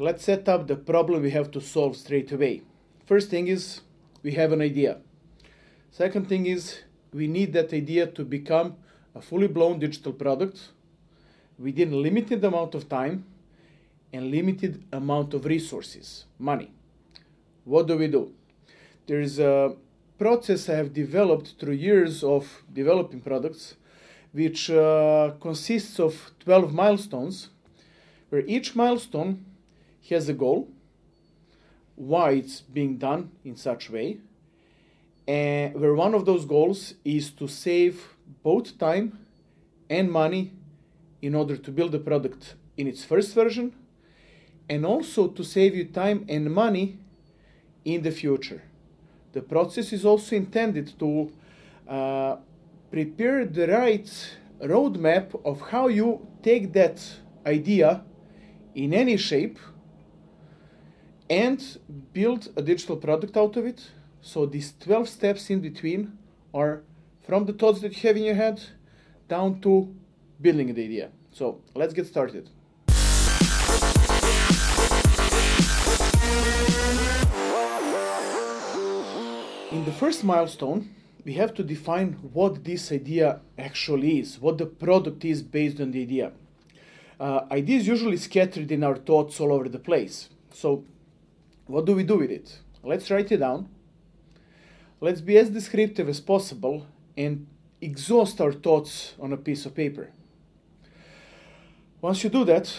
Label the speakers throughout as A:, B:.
A: let's set up the problem we have to solve straight away. First thing is we have an idea. Second thing is we need that idea to become a fully blown digital product within a limited amount of time and limited amount of resources, money. What do we do? There is a process I have developed through years of developing products, which uh, consists of 12 milestones, where each milestone has a goal, why it's being done in such way, and where one of those goals is to save both time and money in order to build the product in its first version and also to save you time and money in the future. The process is also intended to uh, prepare the right roadmap of how you take that idea in any shape and build a digital product out of it. So these 12 steps in between are from the thoughts that you have in your head down to building the idea. So let's get started. In the first milestone, we have to define what this idea actually is, what the product is based on the idea. Uh, ideas usually scattered in our thoughts all over the place. So, what do we do with it? Let's write it down. Let's be as descriptive as possible and exhaust our thoughts on a piece of paper. Once you do that,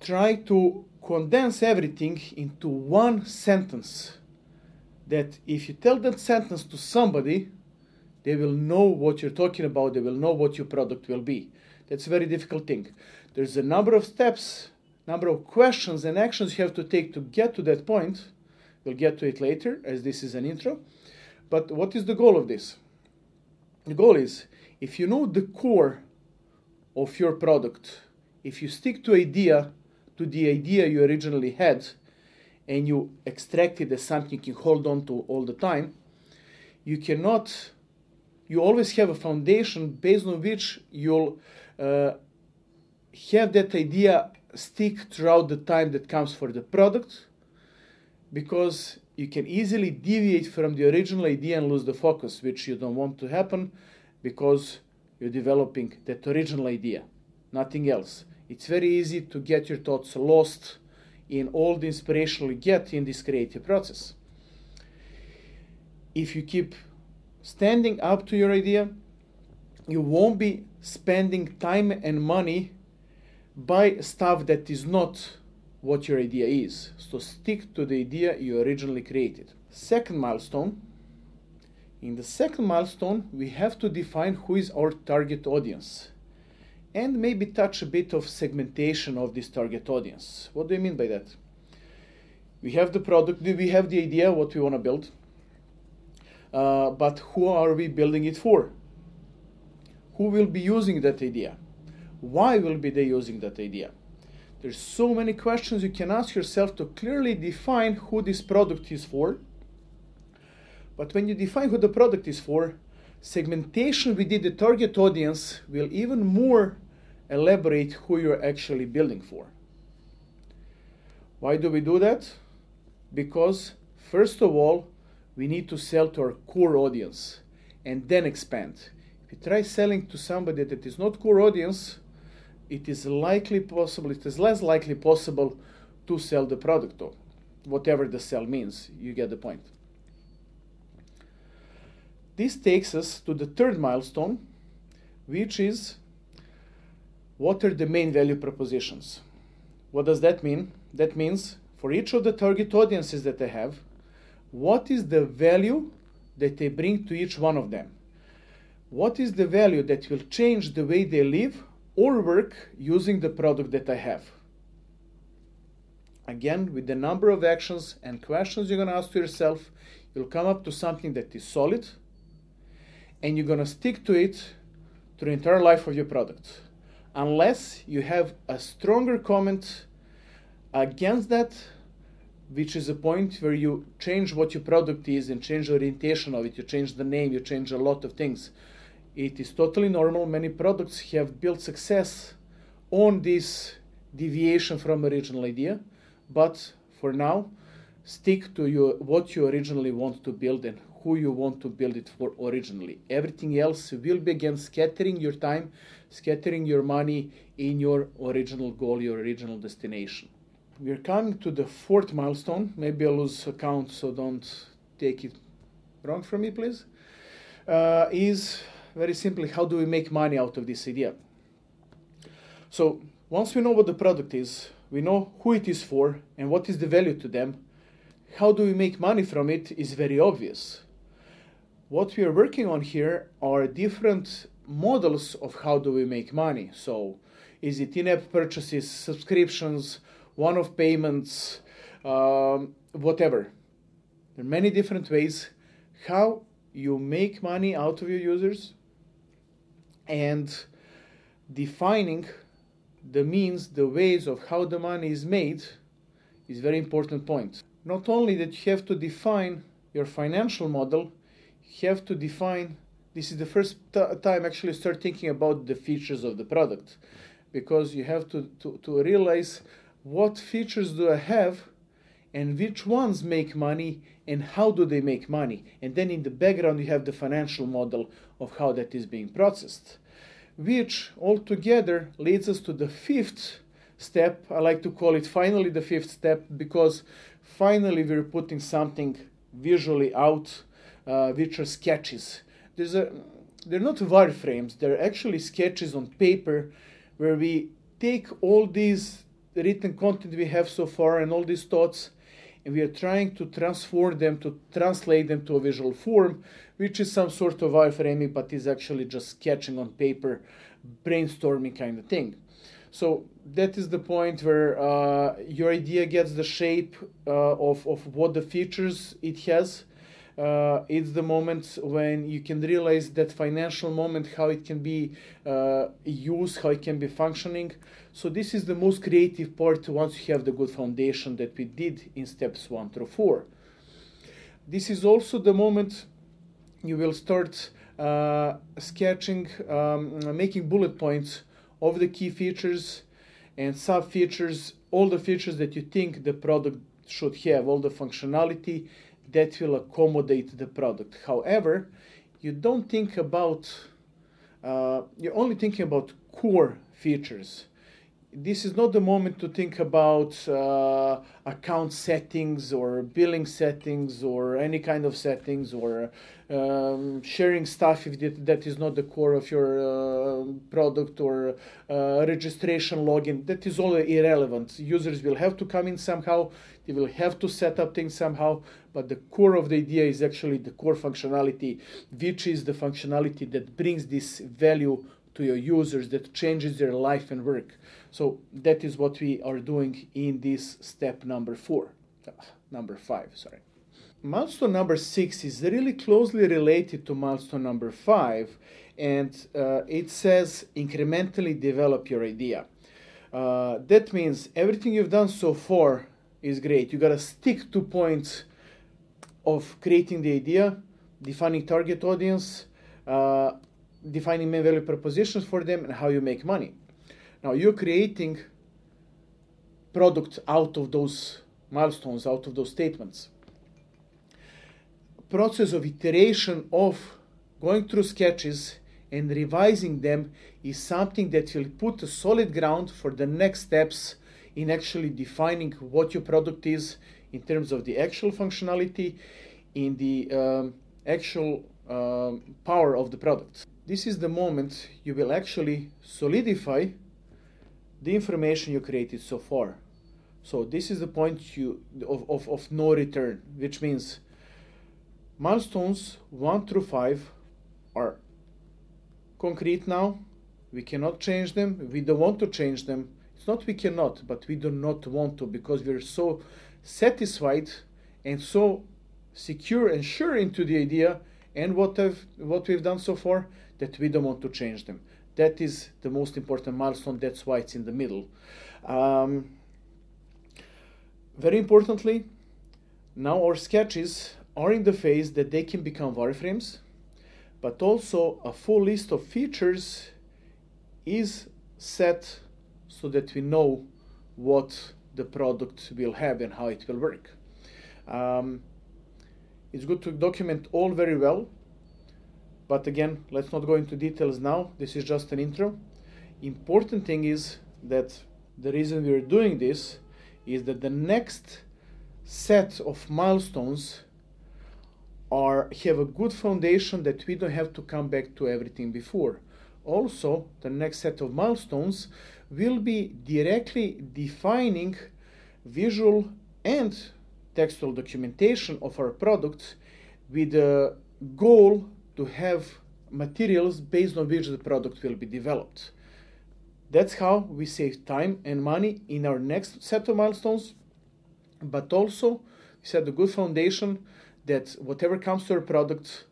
A: try to condense everything into one sentence that if you tell that sentence to somebody, they will know what you're talking about, they will know what your product will be. That's a very difficult thing. There's a number of steps, number of questions and actions you have to take to get to that point. We'll get to it later, as this is an intro. But what is the goal of this? The goal is if you know the core of your product, if you stick to idea, to the idea you originally had, and you extract it as something you can hold on to all the time, you cannot, you always have a foundation based on which you'll uh, have that idea stick throughout the time that comes for the product because you can easily deviate from the original idea and lose the focus, which you don't want to happen because you're developing that original idea, nothing else. It's very easy to get your thoughts lost in all the inspiration you get in this creative process. If you keep standing up to your idea, you won't be spending time and money by stuff that is not what your idea is. So stick to the idea you originally created. Second milestone. In the second milestone, we have to define who is our target audience and maybe touch a bit of segmentation of this target audience. What do I mean by that? We have the product, we have the idea what we want to build, uh, but who are we building it for? Who will be using that idea? Why will be they using that idea? There's so many questions you can ask yourself to clearly define who this product is for. But when you define who the product is for, segmentation within the target audience will even more elaborate who you're actually building for. Why do we do that? Because, first of all, we need to sell to our core audience and then expand. If you try selling to somebody that is not core audience, it is likely possible, it is less likely possible to sell the product to. Whatever the sell means, you get the point. This takes us to the third milestone, which is what are the main value propositions? What does that mean? That means for each of the target audiences that I have, what is the value that they bring to each one of them? What is the value that will change the way they live or work using the product that I have? Again, with the number of actions and questions you're going to ask to yourself, you'll come up to something that is solid, and you're going to stick to it through the entire life of your product. Unless you have a stronger comment against that, which is a point where you change what your product is and change the orientation of it, you change the name, you change a lot of things. It is totally normal. Many products have built success on this deviation from original idea, but for now, stick to your what you originally want to build and who you want to build it for originally. Everything else will be again scattering your time, scattering your money in your original goal, your original destination. We're coming to the fourth milestone. Maybe I lose count, so don't take it wrong from me, please. Uh, is very simply how do we make money out of this idea? So once we know what the product is, we know who it is for and what is the value to them. How do we make money from it is very obvious. What we are working on here are different models of how do we make money. So is it in-app purchases, subscriptions, one-off payments, um, whatever. There are many different ways how you make money out of your users and defining the means, the ways of how the money is made is very important point. Not only that you have to define your financial model, you have to define this is the first t- time actually start thinking about the features of the product because you have to, to, to realize what features do I have and which ones make money and how do they make money? And then in the background you have the financial model of how that is being processed which altogether leads us to the fifth step. I like to call it finally the fifth step because finally we're putting something visually out uh, which are sketches. There's a they're not wireframes they're actually sketches on paper where we take all these written content we have so far and all these thoughts and we are trying to transform them to translate them to a visual form which is some sort of wireframing but is actually just sketching on paper brainstorming kind of thing. So that is the point where uh, your idea gets the shape uh, of, of what the features it has uh, it's the moment when you can realize that financial moment how it can be uh, used how it can be functioning. So this is the most creative part once you have the good foundation that we did in steps one through four. This is also the moment you will start uh, sketching um, making bullet points of the key features and sub features all the features that you think the product should have all the functionality that will accommodate the product. However, you don't think about, uh, you're only thinking about core features. This is not the moment to think about uh, account settings or billing settings or any kind of settings or um, sharing stuff if that, is not the core of your uh, product or uh, registration login. That is all irrelevant. Users will have to come in somehow they will have to set up things somehow, but the core of the idea is actually the core functionality, which is the functionality that brings this value to your users, that changes their life and work. So that is what we are doing in this step number four, number five, sorry. Milestone number six is really closely related to milestone number five, and uh, it says incrementally develop your idea. Uh, that means everything you've done so far is great. You gotta stick to points of creating the idea, defining target audience, uh, defining main value propositions for them, and how you make money. Now you're creating product out of those milestones, out of those statements. Process of iteration of going through sketches and revising them is something that will put a solid ground for the next steps in actually defining what your product is in terms of the actual functionality, in the um, actual um, power of the product. This is the moment you will actually solidify the information you created so far. So this is the point you, of, of, of no return, which means milestones 1 through 5 are concrete now. We cannot change them. We don't want to change them It's not we cannot, but we do not want to because we're so satisfied and so secure and sure into the idea and what I've, what we've done so far that we don't want to change them. That is the most important milestone. That's why it's in the middle. Um, very importantly, now our sketches are in the phase that they can become wireframes, but also a full list of features is set so that we know what the product will have and how it will work. Um, it's good to document all very well, but again, let's not go into details now. This is just an intro. Important thing is that the reason we are doing this is that the next set of milestones are have a good foundation that we don't have to come back to everything before. Also, the next set of milestones will be directly defining visual and textual documentation of our products with the goal to have materials based on which the product will be developed. That's how we save time and money in our next set of milestones, but also we set a good foundation that whatever comes to our product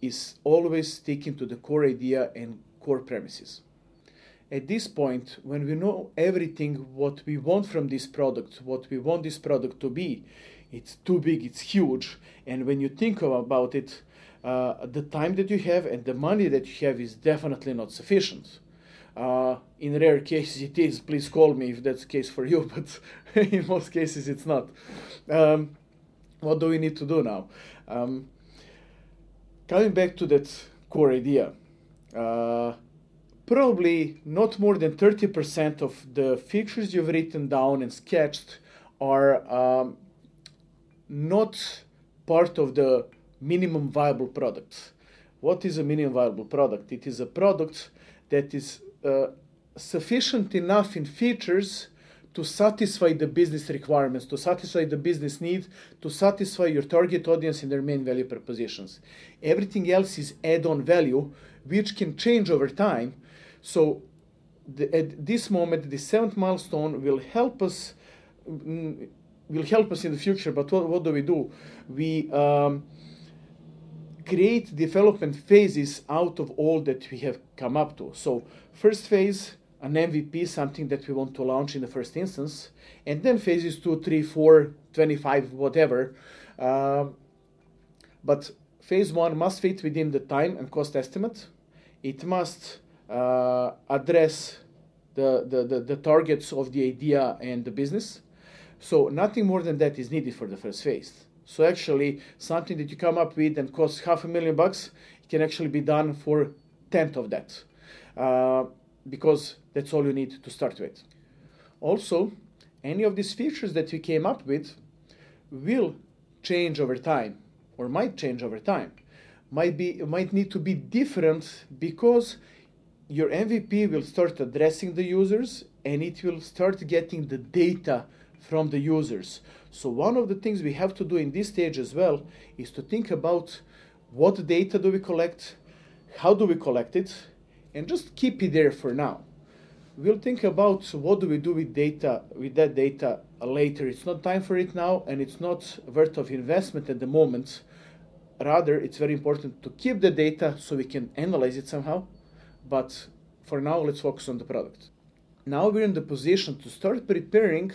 A: is always sticking to the core idea and core premises. At this point, when we know everything what we want from this product, what we want this product to be, it's too big, it's huge, and when you think about it, uh, the time that you have and the money that you have is definitely not sufficient. Uh, in rare cases it is. Please call me if that's the case for you, but in most cases it's not. Um, what do we need to do now? Um, coming back to that core idea, uh, probably not more than 30% of the features you've written down and sketched are um, not part of the minimum viable product. What is a minimum viable product? It is a product that is uh, sufficient enough in features to satisfy the business requirements, to satisfy the business need, to satisfy your target audience and their main value propositions. Everything else is add on value, which can change over time. So, the, at this moment, the seventh milestone will help us. Mm, will help us in the future, but what, what do we do? We um, create development phases out of all that we have come up to. So, first phase, an MVP, something that we want to launch in the first instance, and then phases 2, 3, 4, 25, whatever. Uh, but phase 1 must fit within the time and cost estimate. It must uh, address the, the, the, the targets of the idea and the business. So nothing more than that is needed for the first phase. So actually, something that you come up with and costs half a million bucks, can actually be done for tenth of that, uh, because that's all you need to start with. Also, any of these features that we came up with will change over time, or might change over time. Might be might need to be different because your MVP will start addressing the users and it will start getting the data from the users. So one of the things we have to do in this stage as well is to think about what data do we collect, how do we collect it, and just keep it there for now. We'll think about what do we do with data with that data later. It's not time for it now, and it's not worth of investment at the moment. Rather, it's very important to keep the data so we can analyze it somehow. But for now, let's focus on the product. Now we're in the position to start preparing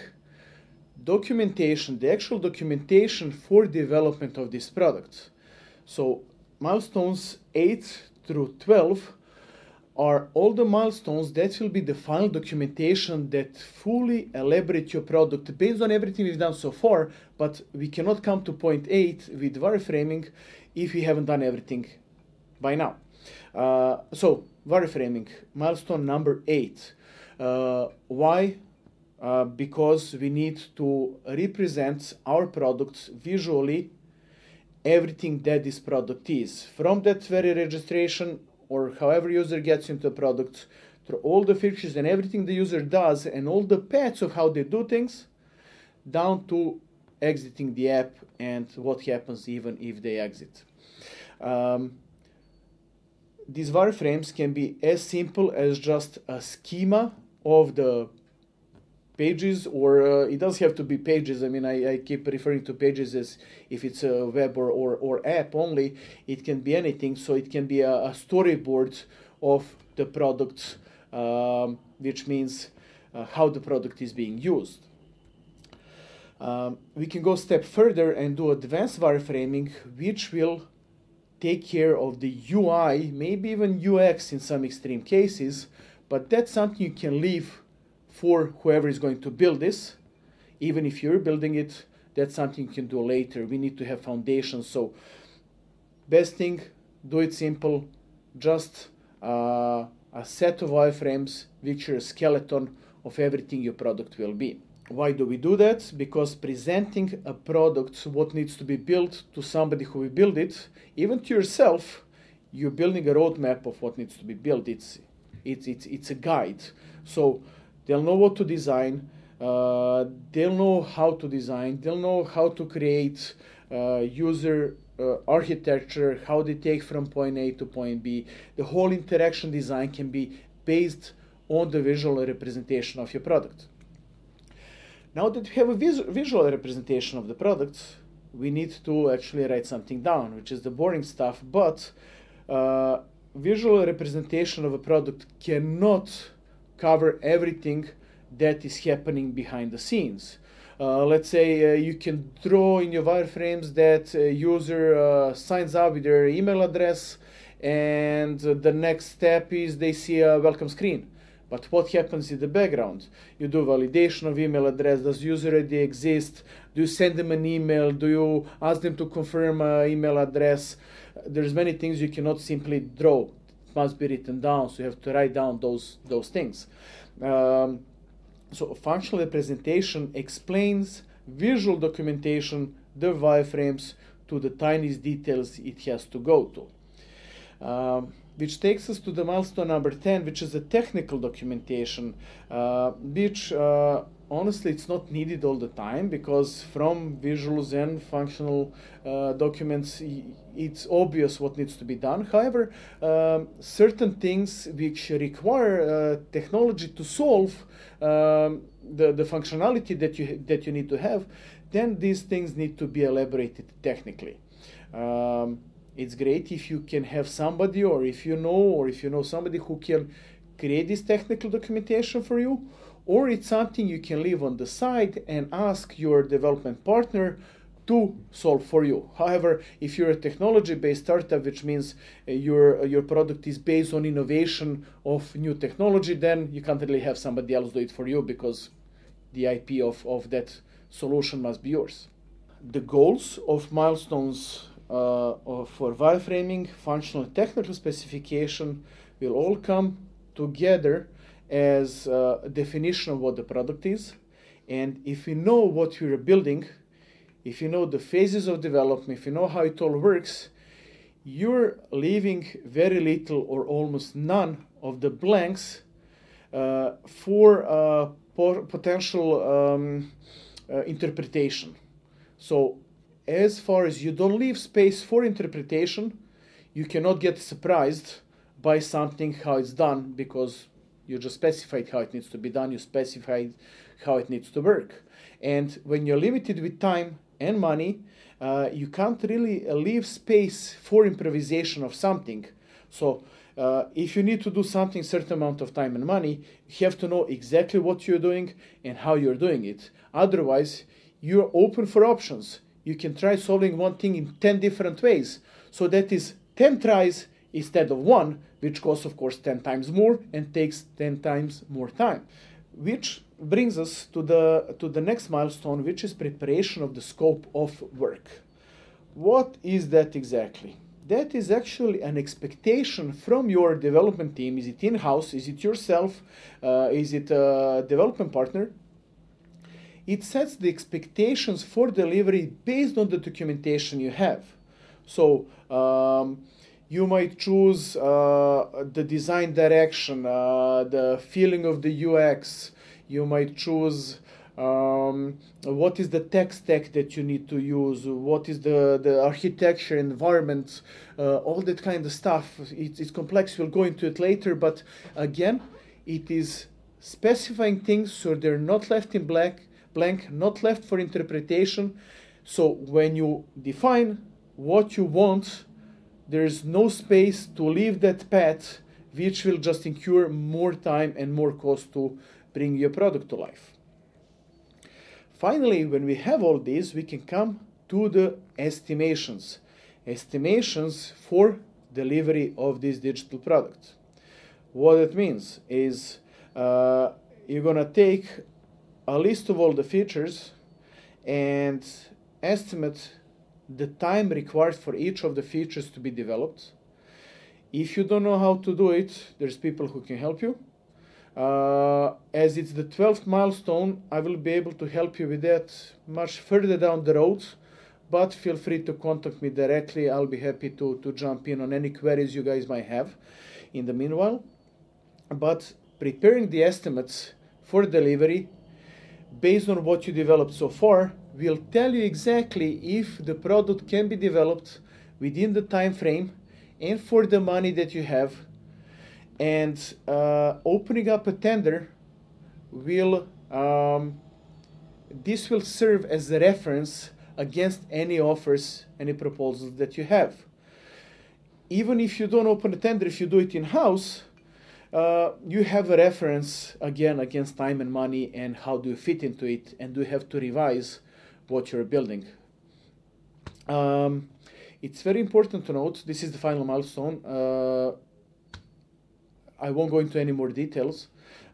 A: documentation, the actual documentation for development of this product. So milestones 8 through 12 are all the milestones that will be the final documentation that fully elaborate your product based on everything we've done so far, but we cannot come to point 8 with wireframing if we haven't done everything by now. Uh, so, wireframing, milestone number 8. Uh, why uh, because we need to represent our products visually everything that this product is. From that very registration or however user gets into a product through all the features and everything the user does and all the paths of how they do things down to exiting the app and what happens even if they exit. Um, these wireframes can be as simple as just a schema of the pages or uh, it doesn't have to be pages. I mean I, I, keep referring to pages as if it's a web or, or, or app only. It can be anything. So it can be a, a storyboard of the product um, which means uh, how the product is being used. Um, we can go step further and do advanced wireframing which will take care of the ui maybe even ux in some extreme cases but that's something you can leave for whoever is going to build this. Even if you're building it, that's something you can do later. We need to have foundations. So, best thing, do it simple. Just uh, a set of wireframes, which are a skeleton of everything your product will be. Why do we do that? Because presenting a product, what needs to be built to somebody who will build it, even to yourself, you're building a roadmap of what needs to be built. It's it's it's it's a guide. So they'll know what to design. Uh, they'll know how to design. They'll know how to create uh, user uh, architecture, how they take from point A to point B. The whole interaction design can be based on the visual representation of your product. Now that we have a vis- visual representation of the product, we need to actually write something down, which is the boring stuff. But uh, visual representation of a product cannot cover everything that is happening behind the scenes. Uh, let's say uh, you can draw in your wireframes that a user uh, signs up with their email address and the next step is they see a welcome screen. But what happens in the background? You do validation of email address. Does user already exist? Do you send them an email? Do you ask them to confirm an email address? There's many things you cannot simply draw. Must be written down. So you have to write down those those things. Um, so functional representation explains visual documentation, the wireframes, to the tiniest details it has to go to. Um, which takes us to the milestone number 10, which is the technical documentation, uh, which uh, honestly it's not needed all the time because from visuals and functional uh, documents it's obvious what needs to be done. However um, certain things which require uh, technology to solve um, the, the functionality that you that you need to have then these things need to be elaborated technically. Um, it's great if you can have somebody or if you know or if you know somebody who can create this technical documentation for you or it's something you can leave on the side and ask your development partner to solve for you. However, if you're a technology-based startup, which means uh, your uh, your product is based on innovation of new technology, then you can't really have somebody else do it for you because the IP of, of that solution must be yours. The goals of milestones uh, for wireframing, functional technical specification will all come together as a definition of what the product is. And if you know what you're building, if you know the phases of development, if you know how it all works, you're leaving very little or almost none of the blanks uh, for uh, potential um, uh, interpretation. So, as far as you don't leave space for interpretation, you cannot get surprised by something how it's done because you just specified how it needs to be done, you specified how it needs to work. And when you're limited with time and money, uh, you can't really leave space for improvisation of something. So, uh, if you need to do something certain amount of time and money, you have to know exactly what you're doing and how you're doing it. Otherwise, you're open for options. You can try solving one thing in 10 different ways. So that is 10 tries instead of one, which costs, of course, 10 times more and takes 10 times more time. Which brings us to the, to the next milestone, which is preparation of the scope of work. What is that exactly? That is actually an expectation from your development team. Is it in house? Is it yourself? Uh, is it a development partner? It sets the expectations for delivery based on the documentation you have. So, um, you might choose uh, the design direction, uh, the feeling of the UX. You might choose um, what is the tech stack that you need to use, what is the, the architecture, environment, uh, all that kind of stuff. It, it's complex, we'll go into it later, but again, it is specifying things so they're not left in black, blank, not left for interpretation. So when you define what you want, there is no space to leave that path, which will just incur more time and more cost to bring your product to life. Finally, when we have all this, we can come to the estimations. Estimations for delivery of this digital product. What it means is uh, you're gonna take a list of all the features and estimate the time required for each of the features to be developed. If you don't know how to do it, there's people who can help you. Uh, as it's the 12th milestone, I will be able to help you with that much further down the road. But feel free to contact me directly. I'll be happy to, to jump in on any queries you guys might have in the meanwhile. But preparing the estimates for delivery based on what you developed so far will tell you exactly if the product can be developed within the time frame and for the money that you have. And uh, opening up a tender will um, this will serve as a reference against any offers any proposals that you have. Even if you don't open a tender if you do it in house uh, you have a reference again against time and money and how do you fit into it and do you have to revise what you're building um, it's very important to note this is the final milestone uh, I won't go into any more details.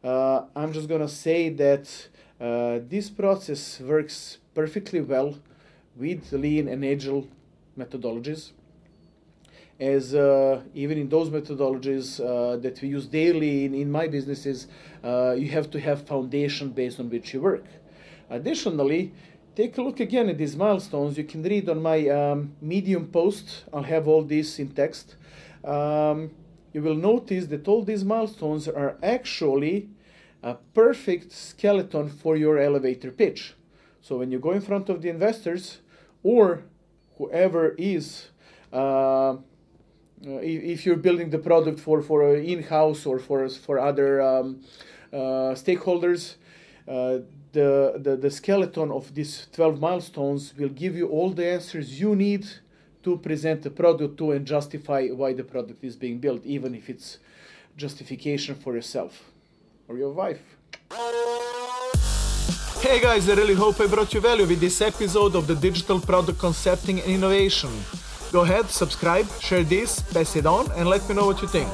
A: Uh, I'm just gonna say that uh, this process works perfectly well with lean and agile methodologies. As uh, even in those methodologies uh, that we use daily in, in my businesses, uh, you have to have foundation based on which you work. Additionally, take a look again at these milestones. You can read on my um, Medium post. I'll have all this in text. Um, you will notice that all these milestones are actually a perfect skeleton for your elevator pitch. So when you go in front of the investors or whoever is, uh, if you're building the product for, for in-house or for, for other um, uh, stakeholders, uh, the, the, the skeleton of these 12 milestones will give you all the answers you need to present the product to and justify why the product is being built, even if it's justification for yourself or your wife.
B: Hey guys, I really hope I brought you value with this episode of the Digital Product Concepting and Innovation. Go ahead, subscribe, share this, pass it on, and let me know what you think.